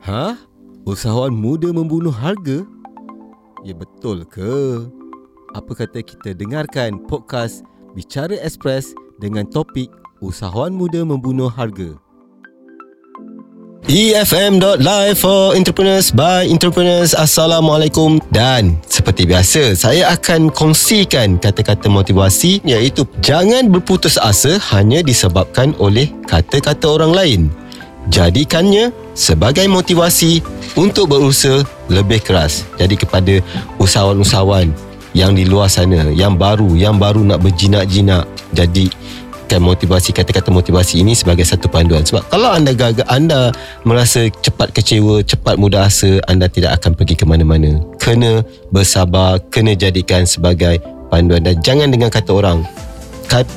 Ha? Usahawan muda membunuh harga? Ya betul ke? Apa kata kita dengarkan podcast Bicara Express dengan topik Usahawan muda membunuh harga. EFM.live for entrepreneurs by entrepreneurs. Assalamualaikum dan seperti biasa saya akan kongsikan kata-kata motivasi iaitu jangan berputus asa hanya disebabkan oleh kata-kata orang lain. Jadikannya sebagai motivasi untuk berusaha lebih keras. Jadi kepada usahawan-usahawan yang di luar sana, yang baru, yang baru nak berjinak-jinak. Jadi kan motivasi kata-kata motivasi ini sebagai satu panduan sebab kalau anda gagal anda merasa cepat kecewa cepat mudah asa anda tidak akan pergi ke mana-mana kena bersabar kena jadikan sebagai panduan dan jangan dengar kata orang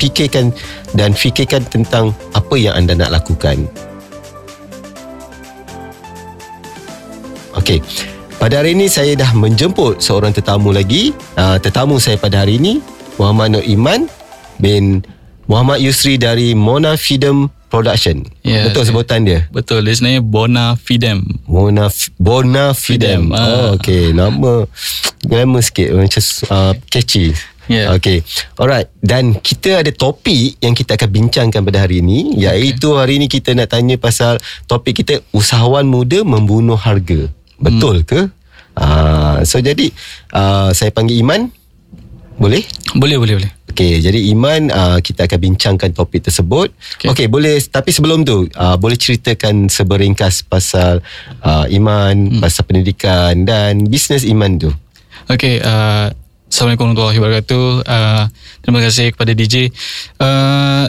fikirkan dan fikirkan tentang apa yang anda nak lakukan Okey. Pada hari ini saya dah menjemput seorang tetamu lagi. Uh, tetamu saya pada hari ini Muhammad Nur Iman bin Muhammad Yusri dari Mona Fidem Production. Yeah, Betul sebutan dia? Betul. Dia sebenarnya Bona Fidem. Mona Bona Fidem. Fidem. Oh, uh. okey. Nama glamour sikit macam uh, catchy. Yeah. Okay. Alright. Dan kita ada topik yang kita akan bincangkan pada hari ini. Iaitu okay. hari ini kita nak tanya pasal topik kita usahawan muda membunuh harga. Betul hmm. ke? Uh, so jadi uh, saya panggil Iman. Boleh? Boleh, boleh, boleh. Okey, jadi Iman uh, kita akan bincangkan topik tersebut. Okey, okay, boleh tapi sebelum tu uh, boleh ceritakan seberingkas pasal uh, Iman, hmm. pasal pendidikan dan bisnes Iman tu. Okey, uh, Assalamualaikum warahmatullahi wabarakatuh. Uh, terima kasih kepada DJ. Uh,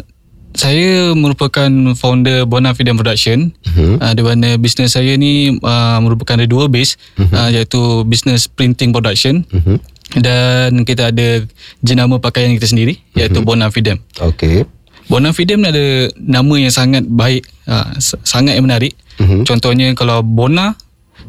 saya merupakan founder Bona Freedom Production uh-huh. uh, di mana bisnes saya ni uh, merupakan ada dua base uh-huh. uh, iaitu bisnes printing production uh-huh. dan kita ada jenama pakaian kita sendiri iaitu uh-huh. Bona Freedom. Okey. Bona Freedom ni ada nama yang sangat baik, uh, sangat yang menarik. Uh-huh. Contohnya kalau Bona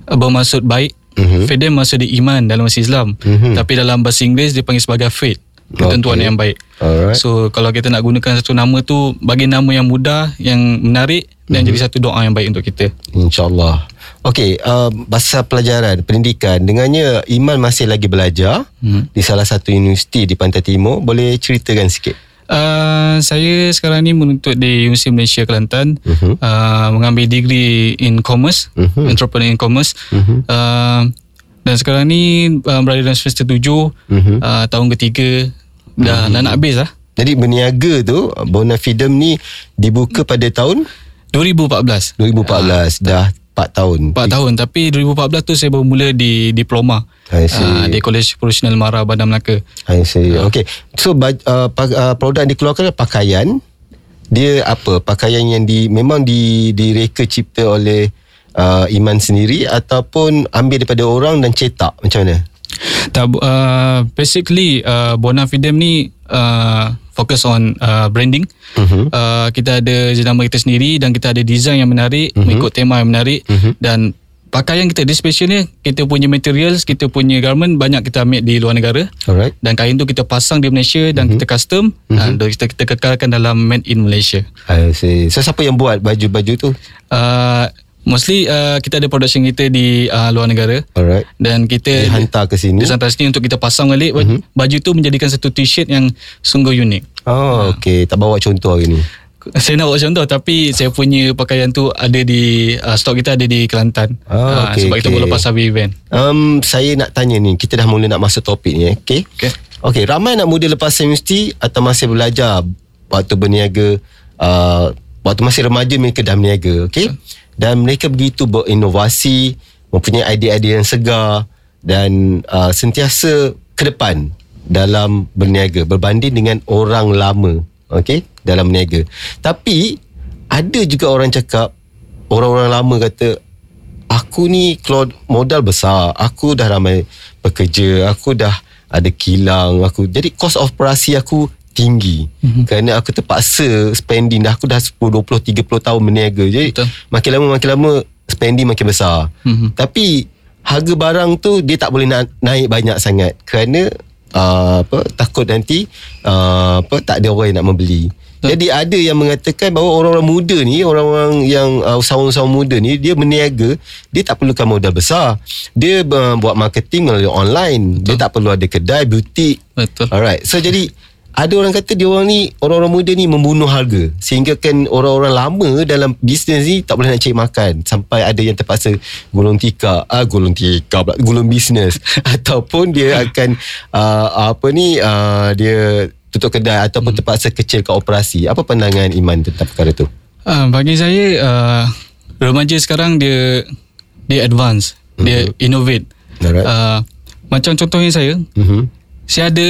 uh, bermaksud baik, uh-huh. Freedom maksud di iman dalam bahasa Islam. Uh-huh. Tapi dalam bahasa Inggeris dia panggil sebagai faith ketentuan okay. yang baik. Alright. So kalau kita nak gunakan satu nama tu bagi nama yang mudah, yang menarik dan mm-hmm. jadi satu doa yang baik untuk kita. Insyaallah. Okey, uh, bahasa pelajaran, pendidikan. Dengannya Iman masih lagi belajar mm-hmm. di salah satu universiti di Pantai Timur. Boleh ceritakan sikit? Uh, saya sekarang ni menuntut di Universiti Malaysia Kelantan uh-huh. uh, mengambil degree in commerce, uh-huh. entrepreneur in commerce. Uh-huh. Uh, dan sekarang ni uh, berada dalam semester tujuh uh-huh. uh, tahun ketiga dah uh-huh. nak habis lah. Jadi berniaga tu Bona Fidem ni dibuka pada tahun 2014. 2014 uh, dah 4 tahun. 4 tahun tapi 2014 tu saya baru mula di diploma. Uh, di College Profesional Mara Bandar Melaka. I see. Uh. Okay. So uh, uh, produk yang dikeluarkan pakaian. Dia apa? Pakaian yang di memang di direka cipta oleh uh, Iman sendiri ataupun ambil daripada orang dan cetak macam mana? Tak, uh, basically uh, Bona Fidem ni uh, fokus on uh, branding. Uh-huh. Uh, kita ada jenama kita sendiri dan kita ada design yang menarik, uh-huh. mengikut tema yang menarik uh-huh. dan pakaian kita di special ni kita punya materials, kita punya garment banyak kita ambil di luar negara. Alright. Dan kain tu kita pasang di Malaysia dan uh-huh. kita custom uh-huh. dan kita kita kekalkan dalam made in Malaysia. I see. So siapa yang buat baju-baju tu? Uh, Mostly uh, kita ada production kita di uh, luar negara. Alright. Dan kita dihantar ke sini. Dihantar sini untuk kita pasang balik uh-huh. baju tu menjadikan satu t-shirt yang sungguh unik. Oh, uh. okey. Tak bawa contoh hari ni. Saya nak bawa contoh tapi saya punya pakaian tu ada di uh, stok kita ada di Kelantan. Oh, uh, okay, sebab okay. kita boleh lepas habis event. Um, saya nak tanya ni, kita dah mula nak masuk topik ni, okey? Okey. Okey, ramai nak muda lepas universiti atau masih belajar waktu berniaga uh, waktu masih remaja mereka dah berniaga, okey? Uh dan mereka begitu berinovasi mempunyai idea-idea yang segar dan uh, sentiasa ke depan dalam berniaga berbanding dengan orang lama okey dalam berniaga. Tapi ada juga orang cakap orang-orang lama kata aku ni keluar modal besar aku dah ramai bekerja aku dah ada kilang aku jadi of operasi aku tinggi mm-hmm. kerana aku terpaksa spending dah aku dah 10 20 30 tahun berniaga jadi Betul. makin lama makin lama spending makin besar mm-hmm. tapi harga barang tu dia tak boleh na- naik banyak sangat kerana uh, apa takut nanti uh, apa tak ada orang yang nak membeli Jadi ada yang mengatakan bahawa orang-orang muda ni, orang-orang yang uh, usahawan-usahawan muda ni, dia berniaga, dia tak perlukan modal besar. Dia uh, buat marketing melalui online. Betul. Dia tak perlu ada kedai, butik. Betul. Alright. So jadi ada orang kata dia orang ni orang-orang muda ni membunuh harga. Sehingga kan orang-orang lama dalam bisnes ni tak boleh nak cari makan. Sampai ada yang terpaksa gulung tikar. Ah gulung tikar pula. Gulung bisnes. Ataupun dia akan uh, apa ni uh, dia tutup kedai ataupun hmm. terpaksa kecilkan operasi. Apa pandangan Iman tentang perkara tu? Uh, bagi saya uh, remaja sekarang dia dia advance. Hmm. dia innovate. Alright. uh, macam contohnya saya Mhm. saya ada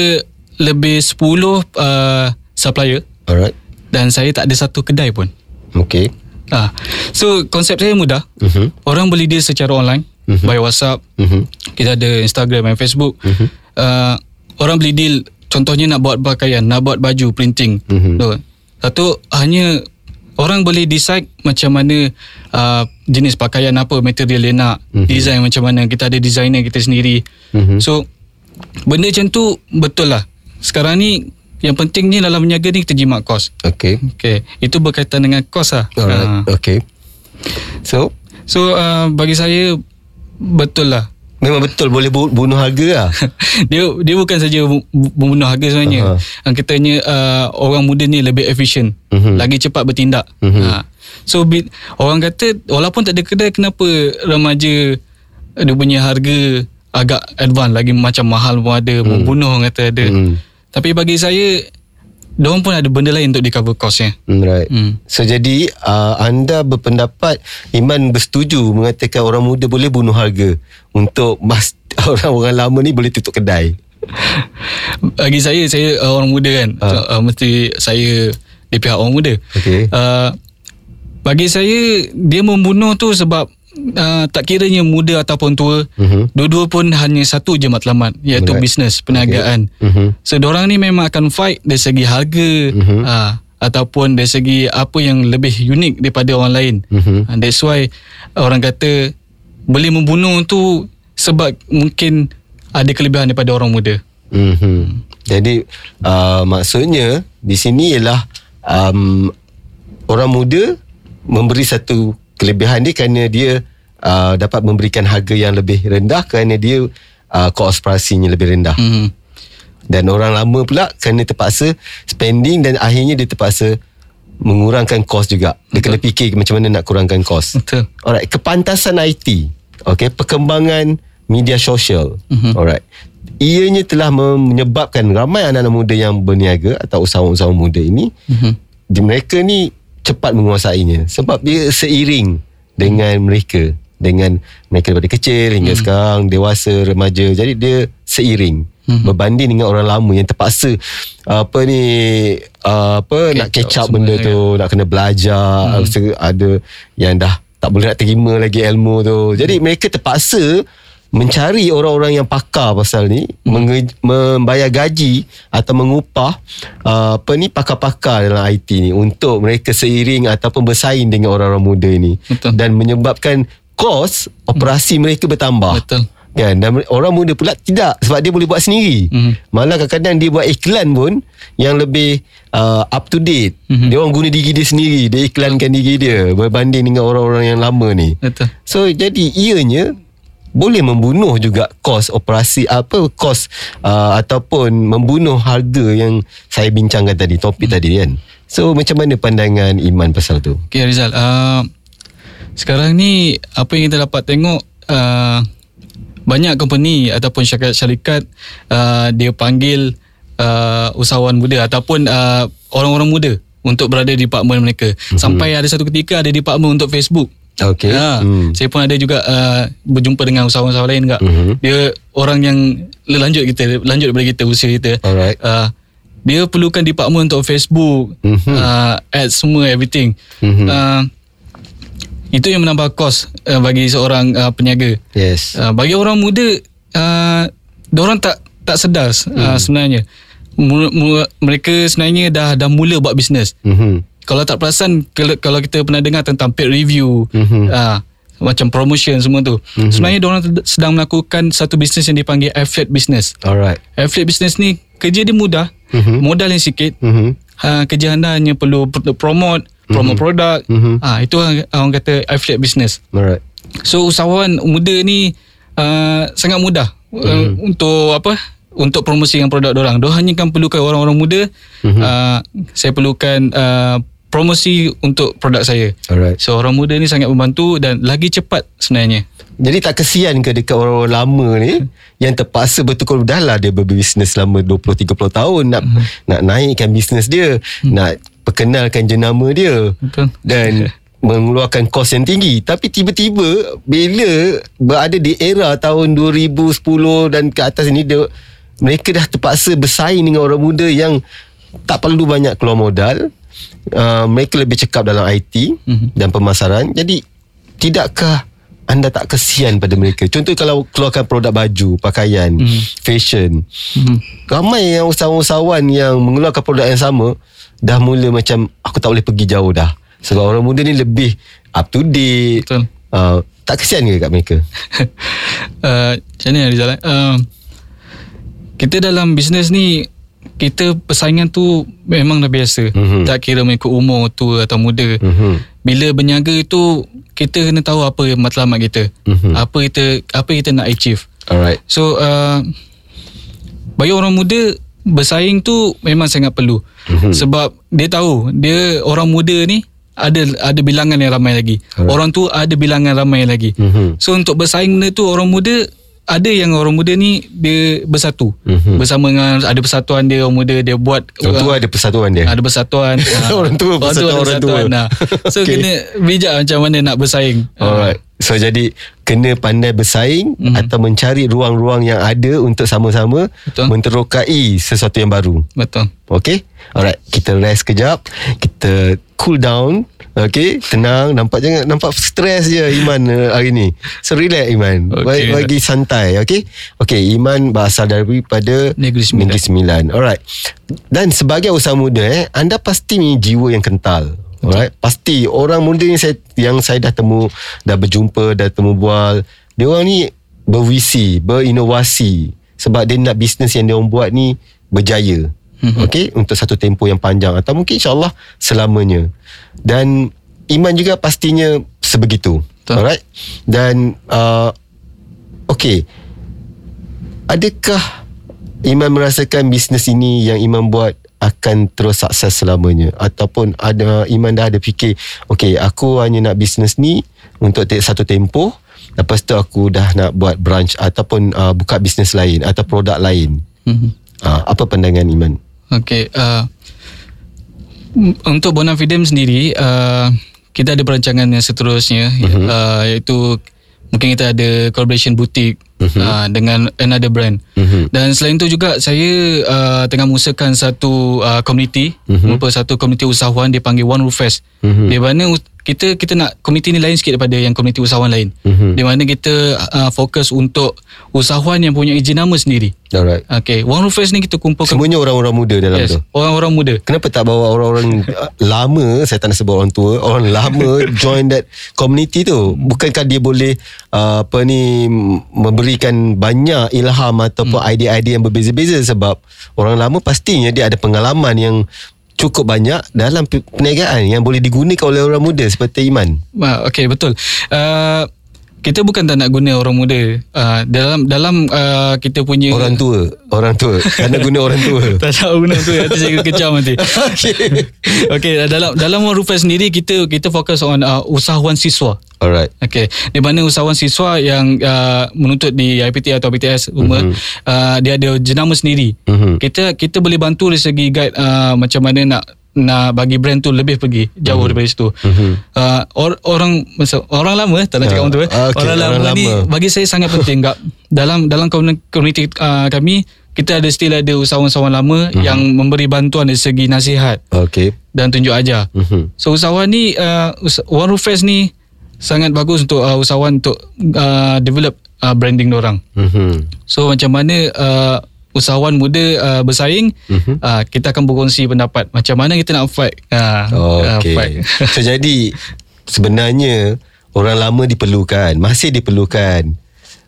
lebih 10 uh, supplier Alright. dan saya tak ada satu kedai pun. Okay. Ah, so konsep saya mudah. Mhm. Orang beli dia secara online, Mhm. by WhatsApp. Mhm. Kita ada Instagram dan Facebook. Mhm. Uh, orang beli deal contohnya nak buat pakaian, nak buat baju printing. Mhm. Tu. Satu hanya orang boleh decide macam mana uh, jenis pakaian apa, material dia nak, Mhm. design macam mana. Kita ada designer kita sendiri. Mhm. So benda macam tu betul lah. Sekarang ni yang pentingnya dalam berniaga ni kita jimat kos. Okay. Okay, itu berkaitan dengan kos lah. Alright. Ah. Okay. So So uh, bagi saya betul lah. memang betul boleh bu- bunuh harga lah. dia dia bukan saja bu- membunuh harga sebenarnya. Uh-huh. Katanya uh, orang muda ni lebih efisien, Mhm. lagi cepat bertindak. Mhm. Uh. So bi- orang kata walaupun tak ada kedai kenapa remaja dia punya harga agak advance lagi macam mahal pun ada, Hmm. membunuh orang kata ada. Mhm. Tapi bagi saya Diorang pun ada benda lain untuk di cover costnya. Hmm, Right. Hmm. So jadi uh, anda berpendapat Iman bersetuju mengatakan orang muda boleh bunuh harga untuk mas orang-orang lama ni boleh tutup kedai. Bagi saya saya uh, orang muda kan. Ah. So, uh, mesti saya di pihak orang muda. Okey. Uh, bagi saya dia membunuh tu sebab uh, tak kiranya muda ataupun tua, Mhm. dua-dua pun hanya satu je matlamat iaitu Alright. bisnes perniagaan. Mhm. So orang ni memang akan fight dari segi harga Mhm. uh, ataupun dari segi apa yang lebih unik daripada orang lain. Mhm. Uh, that's why orang kata boleh membunuh tu sebab mungkin ada kelebihan daripada orang muda. Mhm. Jadi uh, maksudnya di sini ialah um, orang muda memberi satu kelebihan dia kerana dia uh, dapat memberikan harga yang lebih rendah kerana dia uh, kos operasinya lebih rendah. Hmm. Dan orang lama pula kerana terpaksa spending dan akhirnya dia terpaksa mengurangkan kos juga. Dia kena fikir macam mana nak kurangkan kos. Betul. Alright, kepantasan IT. Okay, perkembangan media sosial. Mhm. Alright. Ianya telah menyebabkan ramai anak-anak muda yang berniaga atau usahawan-usahawan muda ini Mhm. di mereka ni cepat menguasainya sebab dia seiring dengan mereka dengan mereka daripada kecil hingga hmm. sekarang dewasa remaja jadi dia seiring hmm. berbanding dengan orang lama yang terpaksa apa ni uh, apa Catch nak catch up benda semua, tu nak kena belajar hmm. ada yang dah tak boleh nak terima lagi ilmu tu jadi mereka terpaksa mencari orang-orang yang pakar pasal ni hmm. menge- membayar gaji atau mengupah uh, apa ni pakar-pakar dalam IT ni untuk mereka seiring ataupun bersaing dengan orang-orang muda ni Betul. dan menyebabkan kos operasi mereka bertambah Betul. kan dan orang muda pula tidak sebab dia boleh buat sendiri Mhm. malah kadang-kadang dia buat iklan pun yang lebih uh, up to date Mhm. dia orang guna diri dia sendiri dia iklankan diri dia berbanding dengan orang-orang yang lama ni Betul. So jadi ianya boleh membunuh juga kos operasi apa kos uh, ataupun membunuh harga yang saya bincangkan tadi topik hmm. tadi kan. So macam mana pandangan Iman pasal tu? Okay Rizal uh, Sekarang ni Apa yang kita dapat tengok uh, Banyak company Ataupun syarikat-syarikat uh, Dia panggil uh, Usahawan muda Ataupun uh, Orang-orang muda Untuk berada di department mereka mm-hmm. Sampai ada satu ketika Ada department untuk Facebook Okey. Ha, Hmm. Saya pun ada juga uh, Berjumpa dengan usahawan-usahawan lain juga Mhm. Dia orang yang Lanjut kita Lanjut daripada kita Usia kita Alright. uh, Dia perlukan department untuk Facebook Mhm. uh, Ads semua everything Mhm. uh, Itu yang menambah kos uh, Bagi seorang uh, peniaga Yes. uh, Bagi orang muda uh, Diorang tak tak sedar uh, sebenarnya mu, mu, Mereka sebenarnya dah dah mula buat bisnes Mhm. Kalau tak perasan Kalau, kita pernah dengar tentang paid review Mhm. uh, Macam promotion semua tu Sebenarnya diorang sedang melakukan Satu bisnes yang dipanggil affiliate business Alright. Affiliate business ni Kerja dia mudah Mhm. Modal yang sikit Mhm. uh, kerja anda hanya perlu pr- promote promote produk Mhm. ah itu orang, orang kata affiliate business Alright. So usahawan muda ni uh, sangat mudah uh, untuk apa? Untuk promosikan produk orang. Dia hanya kan perlukan orang-orang muda. Uh, saya perlukan uh, promosi untuk produk saya. Alright. So orang muda ni sangat membantu dan lagi cepat sebenarnya. Jadi tak kesian ke dekat orang-orang lama ni yang terpaksa betul-betul dah lah dia berbisnes selama 20 30 tahun nak nak naikkan bisnes dia, nak perkenalkan jenama dia Betul. dan mengeluarkan kos yang tinggi tapi tiba-tiba bila berada di era tahun 2010 dan ke atas ini dia, mereka dah terpaksa bersaing dengan orang muda yang tak perlu banyak keluar modal uh, mereka lebih cekap dalam IT Mhm. dan pemasaran jadi tidakkah anda tak kesian pada mereka contoh kalau keluarkan produk baju pakaian Mhm. fashion Mhm. ramai yang usahawan-usahawan yang mengeluarkan produk yang sama dah mula macam aku tak boleh pergi jauh dah sebab orang muda ni lebih up to date Betul. uh, tak kesian ke kat mereka uh, macam mana Rizal? eh? Uh, kita dalam bisnes ni kita persaingan tu memang dah biasa. Mhm. Tak kira mengikut umur tua atau muda. Mhm. Bila berniaga itu kita kena tahu apa matlamat kita. Mhm. Apa kita apa kita nak achieve. alright So uh, bagi orang muda bersaing tu memang sangat perlu. Mhm. Sebab dia tahu dia orang muda ni ada ada bilangan yang ramai lagi. Alright. Orang tu ada bilangan ramai lagi. Mhm. So untuk bersaing benda tu orang muda ada yang orang muda ni dia bersatu. Mhm. Bersama dengan ada persatuan dia orang muda dia buat Orang tua ada persatuan dia ada persatuan. Ha. Orang tua bersatu ada orang tua. Nah. So Okay. kena bijak macam mana nak bersaing. Alright. So jadi kena pandai bersaing Mhm. atau mencari ruang-ruang yang ada untuk sama-sama Betul. menterokai sesuatu yang baru. Betul. Okay Alright Kita rest kejap Kita cool down Okay Tenang Nampak jangan Nampak stres je Iman uh, hari ni So relax Iman Okay. bagi, bagi santai Okay Okay Iman berasal daripada Negeri Sembilan. Negeri Sembilan Alright Dan sebagai usaha muda eh Anda pasti ni jiwa yang kental Alright. Pasti Orang muda ni saya, Yang saya dah temu Dah berjumpa Dah temu bual Dia orang ni Bervisi Berinovasi. Sebab dia nak bisnes yang dia orang buat ni Berjaya. Mhm. Okay? Untuk satu tempoh yang panjang Atau mungkin insyaAllah Selamanya. Dan Iman juga pastinya Sebegitu. Betul. Alright? Dan uh, Okay. Adakah Iman merasakan bisnes ini Yang Iman buat akan terus sukses selamanya ataupun ada Iman dah ada fikir okay aku hanya nak bisnes ni untuk satu tempoh lepas tu aku dah nak buat branch ataupun uh, buka bisnes lain atau produk lain Mhm. uh, apa pandangan Iman Okay. Uh, untuk Bonafidem sendiri, uh, kita ada perancangan yang seterusnya, Mhm. uh, iaitu mungkin kita ada collaboration boutique Mhm. uh, dengan another brand. Mhm. Dan selain itu juga saya uh, tengah mengusahakan satu uh, community, Mhm. merupakan satu community usahawan dipanggil One Roof Fest. Mhm. Di mana kita kita nak community ni lain sikit daripada yang community usahawan lain. Mhm. Di mana kita uh, fokus untuk usahawan yang punya izin nama sendiri. alright Okay, One Roof Fest ni kita kumpulkan semuanya orang-orang muda dalam yes, tu orang-orang muda. Kenapa tak bawa orang-orang lama Saya tak nak sebut orang tua Orang lama Join that community tu Bukankah dia boleh uh, Apa ni m- Memberikan banyak ilham Ataupun idea-idea yang berbeza-beza Sebab Orang lama pastinya Dia ada pengalaman yang Cukup banyak Dalam pe- perniagaan Yang boleh digunakan oleh orang muda Seperti Iman okay betul. Uh, kita bukan tak nak guna orang muda. Uh, dalam dalam uh, kita punya Orang tua Orang tua Kerana guna orang tua tak tahu guna tu nanti saya kejam nanti. Okay okay dalam dalam One Rufus sendiri kita kita fokus on uh, usahawan siswa. Alright Okay, di mana usahawan siswa yang uh, menuntut di IPT atau BTS umur Mhm. uh, dia ada jenama sendiri. Mhm. Kita kita boleh bantu dari segi guide uh, macam mana nak nak bagi brand tu lebih pergi jauh Mhm. daripada situ. Mhm. Uh, or, orang orang lama tak nak cakap Ah, tu eh. ah, okay, orang, lama, orang ni lama. bagi saya sangat penting kak. dalam dalam community uh, kami kita ada still ada usahawan-usahawan lama Mhm. yang memberi bantuan dari segi nasihat Okay dan tunjuk ajar. Mhm. So usahawan ni uh, One Roof Fest ni sangat bagus untuk uh, usahawan untuk uh, develop uh, branding orang. Mhm. So macam mana uh, usahawan muda uh, bersaing, Mhm. uh, kita akan berkongsi pendapat macam mana kita nak fight. Uh, uh, Okay. fight. so jadi sebenarnya orang lama diperlukan, masih diperlukan.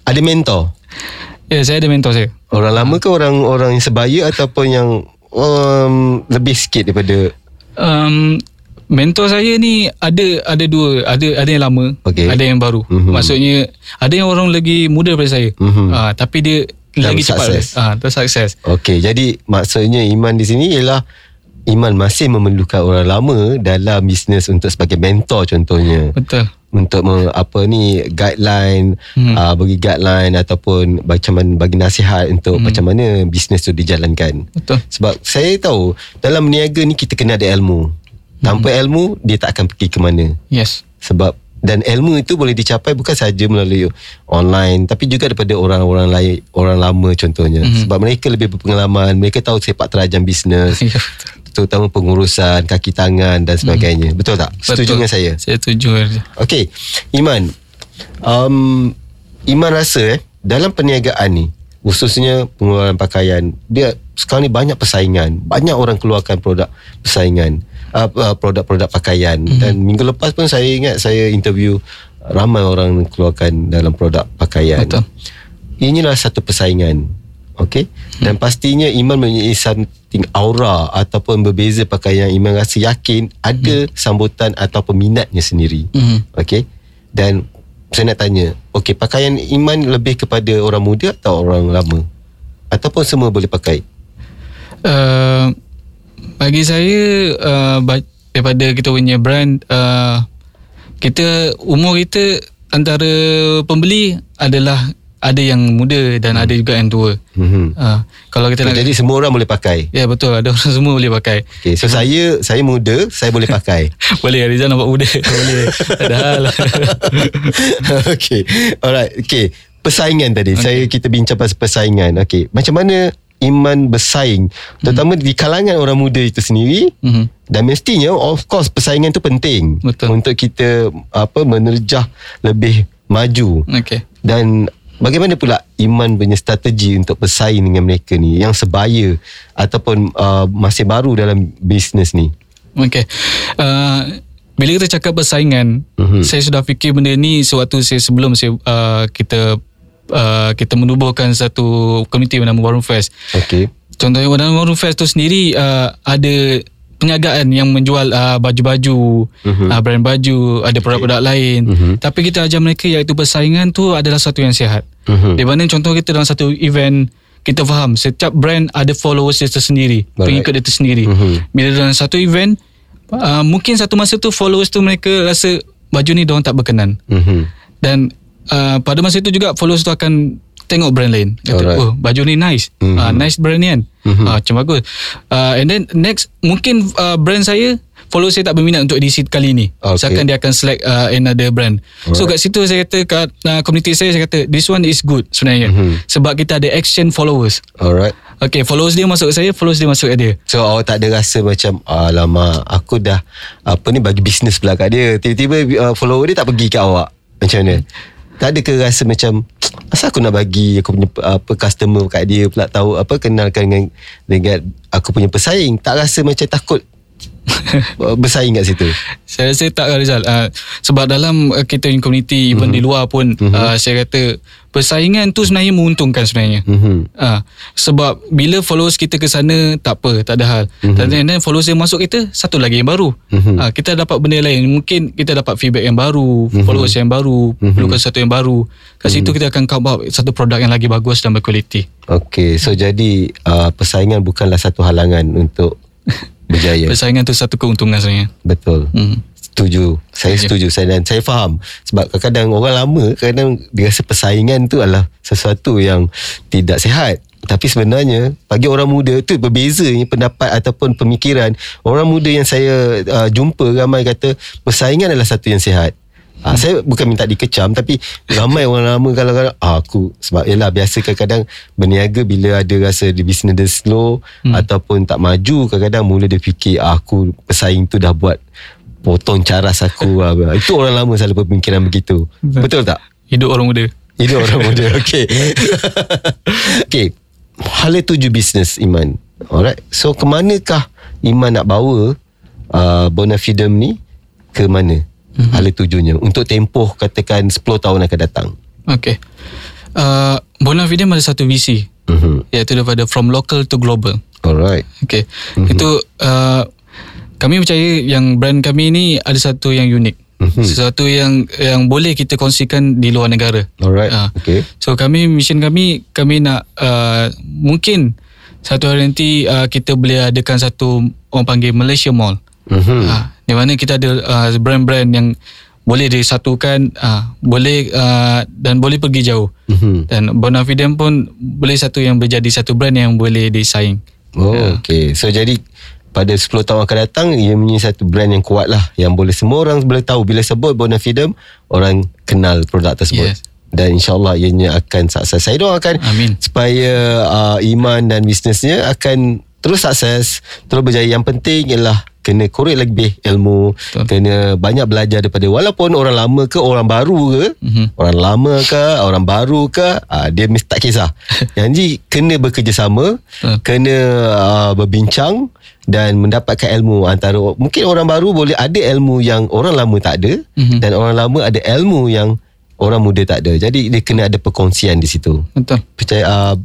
Ada mentor. ya, saya ada mentor saya. Orang lama ke orang orang yang sebaya ataupun yang um, lebih sikit daripada Um, mentor saya ni ada ada dua, ada ada yang lama, Okey. ada yang baru. Mhm. Maksudnya ada yang orang lagi muda daripada saya. Mhm. Ah, tapi dia lagi cepat. sukses. Ah, tersukses. Okey, jadi maksudnya Iman di sini ialah Iman masih memerlukan orang lama dalam bisnes untuk sebagai mentor contohnya. Betul. Untuk me, apa ni guideline hmm. Hmm. uh, bagi guideline ataupun macam mana bagi nasihat untuk hmm. macam mana bisnes tu dijalankan. Betul. Sebab saya tahu dalam berniaga ni kita kena ada ilmu. Tanpa Hmm. ilmu dia tak akan pergi ke mana. Yes. Sebab dan ilmu itu boleh dicapai bukan saja melalui online tapi juga daripada orang-orang lain orang lama contohnya. Mhm. sebab mereka lebih berpengalaman mereka tahu sepak terjang bisnes Ya, terutama pengurusan kaki tangan dan sebagainya. Betul tak? Setuju dengan saya? Saya setuju. okey iman. Um, iman rasa eh dalam perniagaan ni khususnya pengeluaran pakaian dia sekarang ni banyak persaingan. Banyak orang keluarkan produk persaingan uh, uh, produk-produk pakaian. Mm-hmm. dan minggu lepas pun saya ingat saya interview ramai orang keluarkan dalam produk pakaian. Betul. inilah satu persaingan okey? Dan pastinya iman mempunyai something aura ataupun berbeza pakaian. Iman rasa yakin ada sambutan atau peminatnya sendiri Mhm. okey? Dan saya nak tanya okey pakaian iman lebih kepada orang muda atau orang lama? Ataupun semua boleh pakai? Uh, bagi saya uh, daripada kita punya brand uh, kita umur kita antara pembeli adalah ada yang muda dan ada juga yang tua. mm-hmm. Uh, kalau kita nak jadi semua orang boleh pakai Ya betul ada orang semua boleh pakai. okey so saya saya muda saya boleh pakai boleh Rizal nampak muda. boleh. Hal. okay. Alright. Okay. Persaingan tadi. Okay. Saya kita bincang pasal persaingan. Okay. Macam mana Iman bersaing terutama di kalangan orang muda itu sendiri Mhm. dan mestinya of course persaingan tu penting Betul. untuk kita apa menerjah lebih maju Okey. dan bagaimana pula Iman punya strategi untuk bersaing dengan mereka ni yang sebaya ataupun uh, masih baru dalam bisnes ni Okey. Uh, bila kita cakap persaingan, Mhm. saya sudah fikir benda ni sewaktu saya sebelum saya uh, kita uh, kita menubuhkan satu komuniti bernama Warung Fest. Okay Contohnya dalam Warung Fest tu sendiri uh, ada perniagaan yang menjual uh, baju-baju, Mhm. uh, brand baju, ada produk-produk lain. Mhm. Tapi kita ajar mereka iaitu persaingan tu adalah satu yang sihat. Mhm. Di mana contoh kita dalam satu event kita faham setiap brand ada followers dia tersendiri, Alright. pengikut dia tersendiri. Mhm. Bila dalam satu event uh, mungkin satu masa tu followers tu mereka rasa baju ni diorang tak berkenan. mm-hmm. Dan uh, pada masa itu juga followers tu akan tengok brand lain. Kata, Alright. oh baju ni nice. Mhm. Uh, nice brand ni kan. Mhm. Uh, macam bagus. Uh, and then next mungkin uh, brand saya followers saya tak berminat untuk edisi kali ni. Okay. Seakan dia akan select uh, another brand. So kat situ saya kata kat uh, community saya saya kata this one is good sebenarnya. Mhm. Sebab kita ada action followers. Alright Okay, followers dia masuk saya, followers dia masuk dia. So awak tak ada rasa macam Alamak Aku dah Apa ni bagi bisnes pula kat dia Tiba-tiba uh, follower dia tak pergi kat awak Macam mana Tak ada ke rasa macam Asal aku nak bagi Aku punya apa customer kat dia Pula tahu Apa kenalkan dengan Dengan aku punya pesaing? Tak rasa macam takut Bersaing kat situ? Saya rasa tak Rizal. Uh, Sebab dalam uh, kita punya community Even di luar pun uh, Saya kata Persaingan tu sebenarnya menguntungkan sebenarnya. Mhm. uh, Sebab bila followers kita ke sana Tak apa Tak ada hal. Dan then followers yang masuk kita Satu lagi yang baru. Mhm. uh, Kita dapat benda lain. Mungkin kita dapat feedback yang baru Followers yang baru Perlukan sesuatu yang baru. Kat situ kita akan come up Satu produk yang lagi bagus Dan berkualiti. Okay So jadi uh, Persaingan bukanlah satu halangan Untuk Berjaya. Persaingan tu satu keuntungan sebenarnya. Betul. Hmm. Setuju. Saya setuju. Saya Dan saya faham. Sebab kadang-kadang orang lama Kadang dia rasa persaingan tu adalah Sesuatu yang Tidak sihat. Tapi sebenarnya bagi orang muda tu berbeza ni pendapat ataupun pemikiran. Orang muda yang saya uh, jumpa ramai kata persaingan adalah satu yang sihat. Ah, saya bukan minta dikecam tapi ramai orang lama kalau kadang ah, aku sebab yalah biasa kadang-kadang berniaga bila ada rasa di bisnes dia slow hmm. ataupun tak maju kadang-kadang mula dia fikir ah, aku pesaing tu dah buat potong caras aku. Ah. itu orang lama selalu berpemikiran begitu. Betul. Tak? Hidup orang muda. Itu orang muda okey. Okey hala tuju bisnes Iman. Alright so ke manakah Iman nak bawa uh, Bonafidem ni ke mana mm-hmm. hala tujunya untuk tempoh katakan 10 tahun akan datang Okay. Uh, Bonafidem ada satu visi. Mhm. iaitu daripada from local to global. Alright. Okay. Mm-hmm. Itu uh, kami percaya yang brand kami ni ada satu yang unik. Mm-hmm. Sesuatu yang yang boleh kita kongsikan di luar negara. Alright. Ah. Okay. So kami mission kami kami nak uh, mungkin satu hari nanti uh, kita boleh adakan satu orang panggil Malaysia Mall. Mhm. Ah, di mana kita ada uh, brand-brand yang boleh disatukan, uh, boleh uh, dan boleh pergi jauh. Mhm. Dan Bonafidem pun boleh satu yang menjadi satu brand yang boleh disaing. Oh, okay. So jadi pada 10 tahun akan datang ia menjadi satu brand yang kuat lah yang boleh semua orang boleh tahu bila sebut Bonafidem orang kenal produk tersebut. Yes. Dan insyaAllah ianya akan sukses. Saya doakan Amin. supaya uh, Iman dan bisnesnya akan terus sukses, terus berjaya. Yang penting ialah kena korek lebih ilmu, Betul. kena banyak belajar daripada walaupun orang lama ke orang baru ke, Mhm. orang lama ke, orang baru ke, uh, dia mesti tak kisah. Yang ni kena bekerjasama, Betul. kena uh, berbincang dan mendapatkan ilmu antara mungkin orang baru boleh ada ilmu yang orang lama tak ada Mhm. dan orang lama ada ilmu yang orang muda tak ada. Jadi dia kena ada perkongsian di situ. Betul. Percaya uh,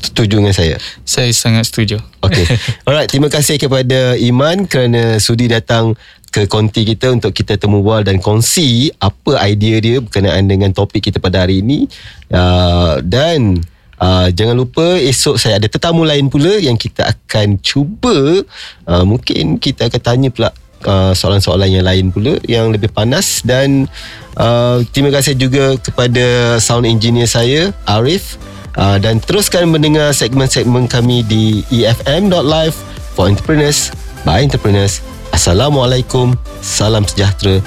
setuju dengan saya. Saya sangat setuju. Okey. Alright, terima kasih kepada Iman kerana sudi datang ke konti kita untuk kita temu bual dan kongsi apa idea dia berkenaan dengan topik kita pada hari ini. Uh, dan uh, jangan lupa esok saya ada tetamu lain pula yang kita akan cuba uh, mungkin kita akan tanya pula uh, soalan-soalan yang lain pula yang lebih panas dan uh, terima kasih juga kepada sound engineer saya Arif Uh, dan teruskan mendengar segmen-segmen kami di efm.live for entrepreneurs by entrepreneurs. Assalamualaikum, salam sejahtera,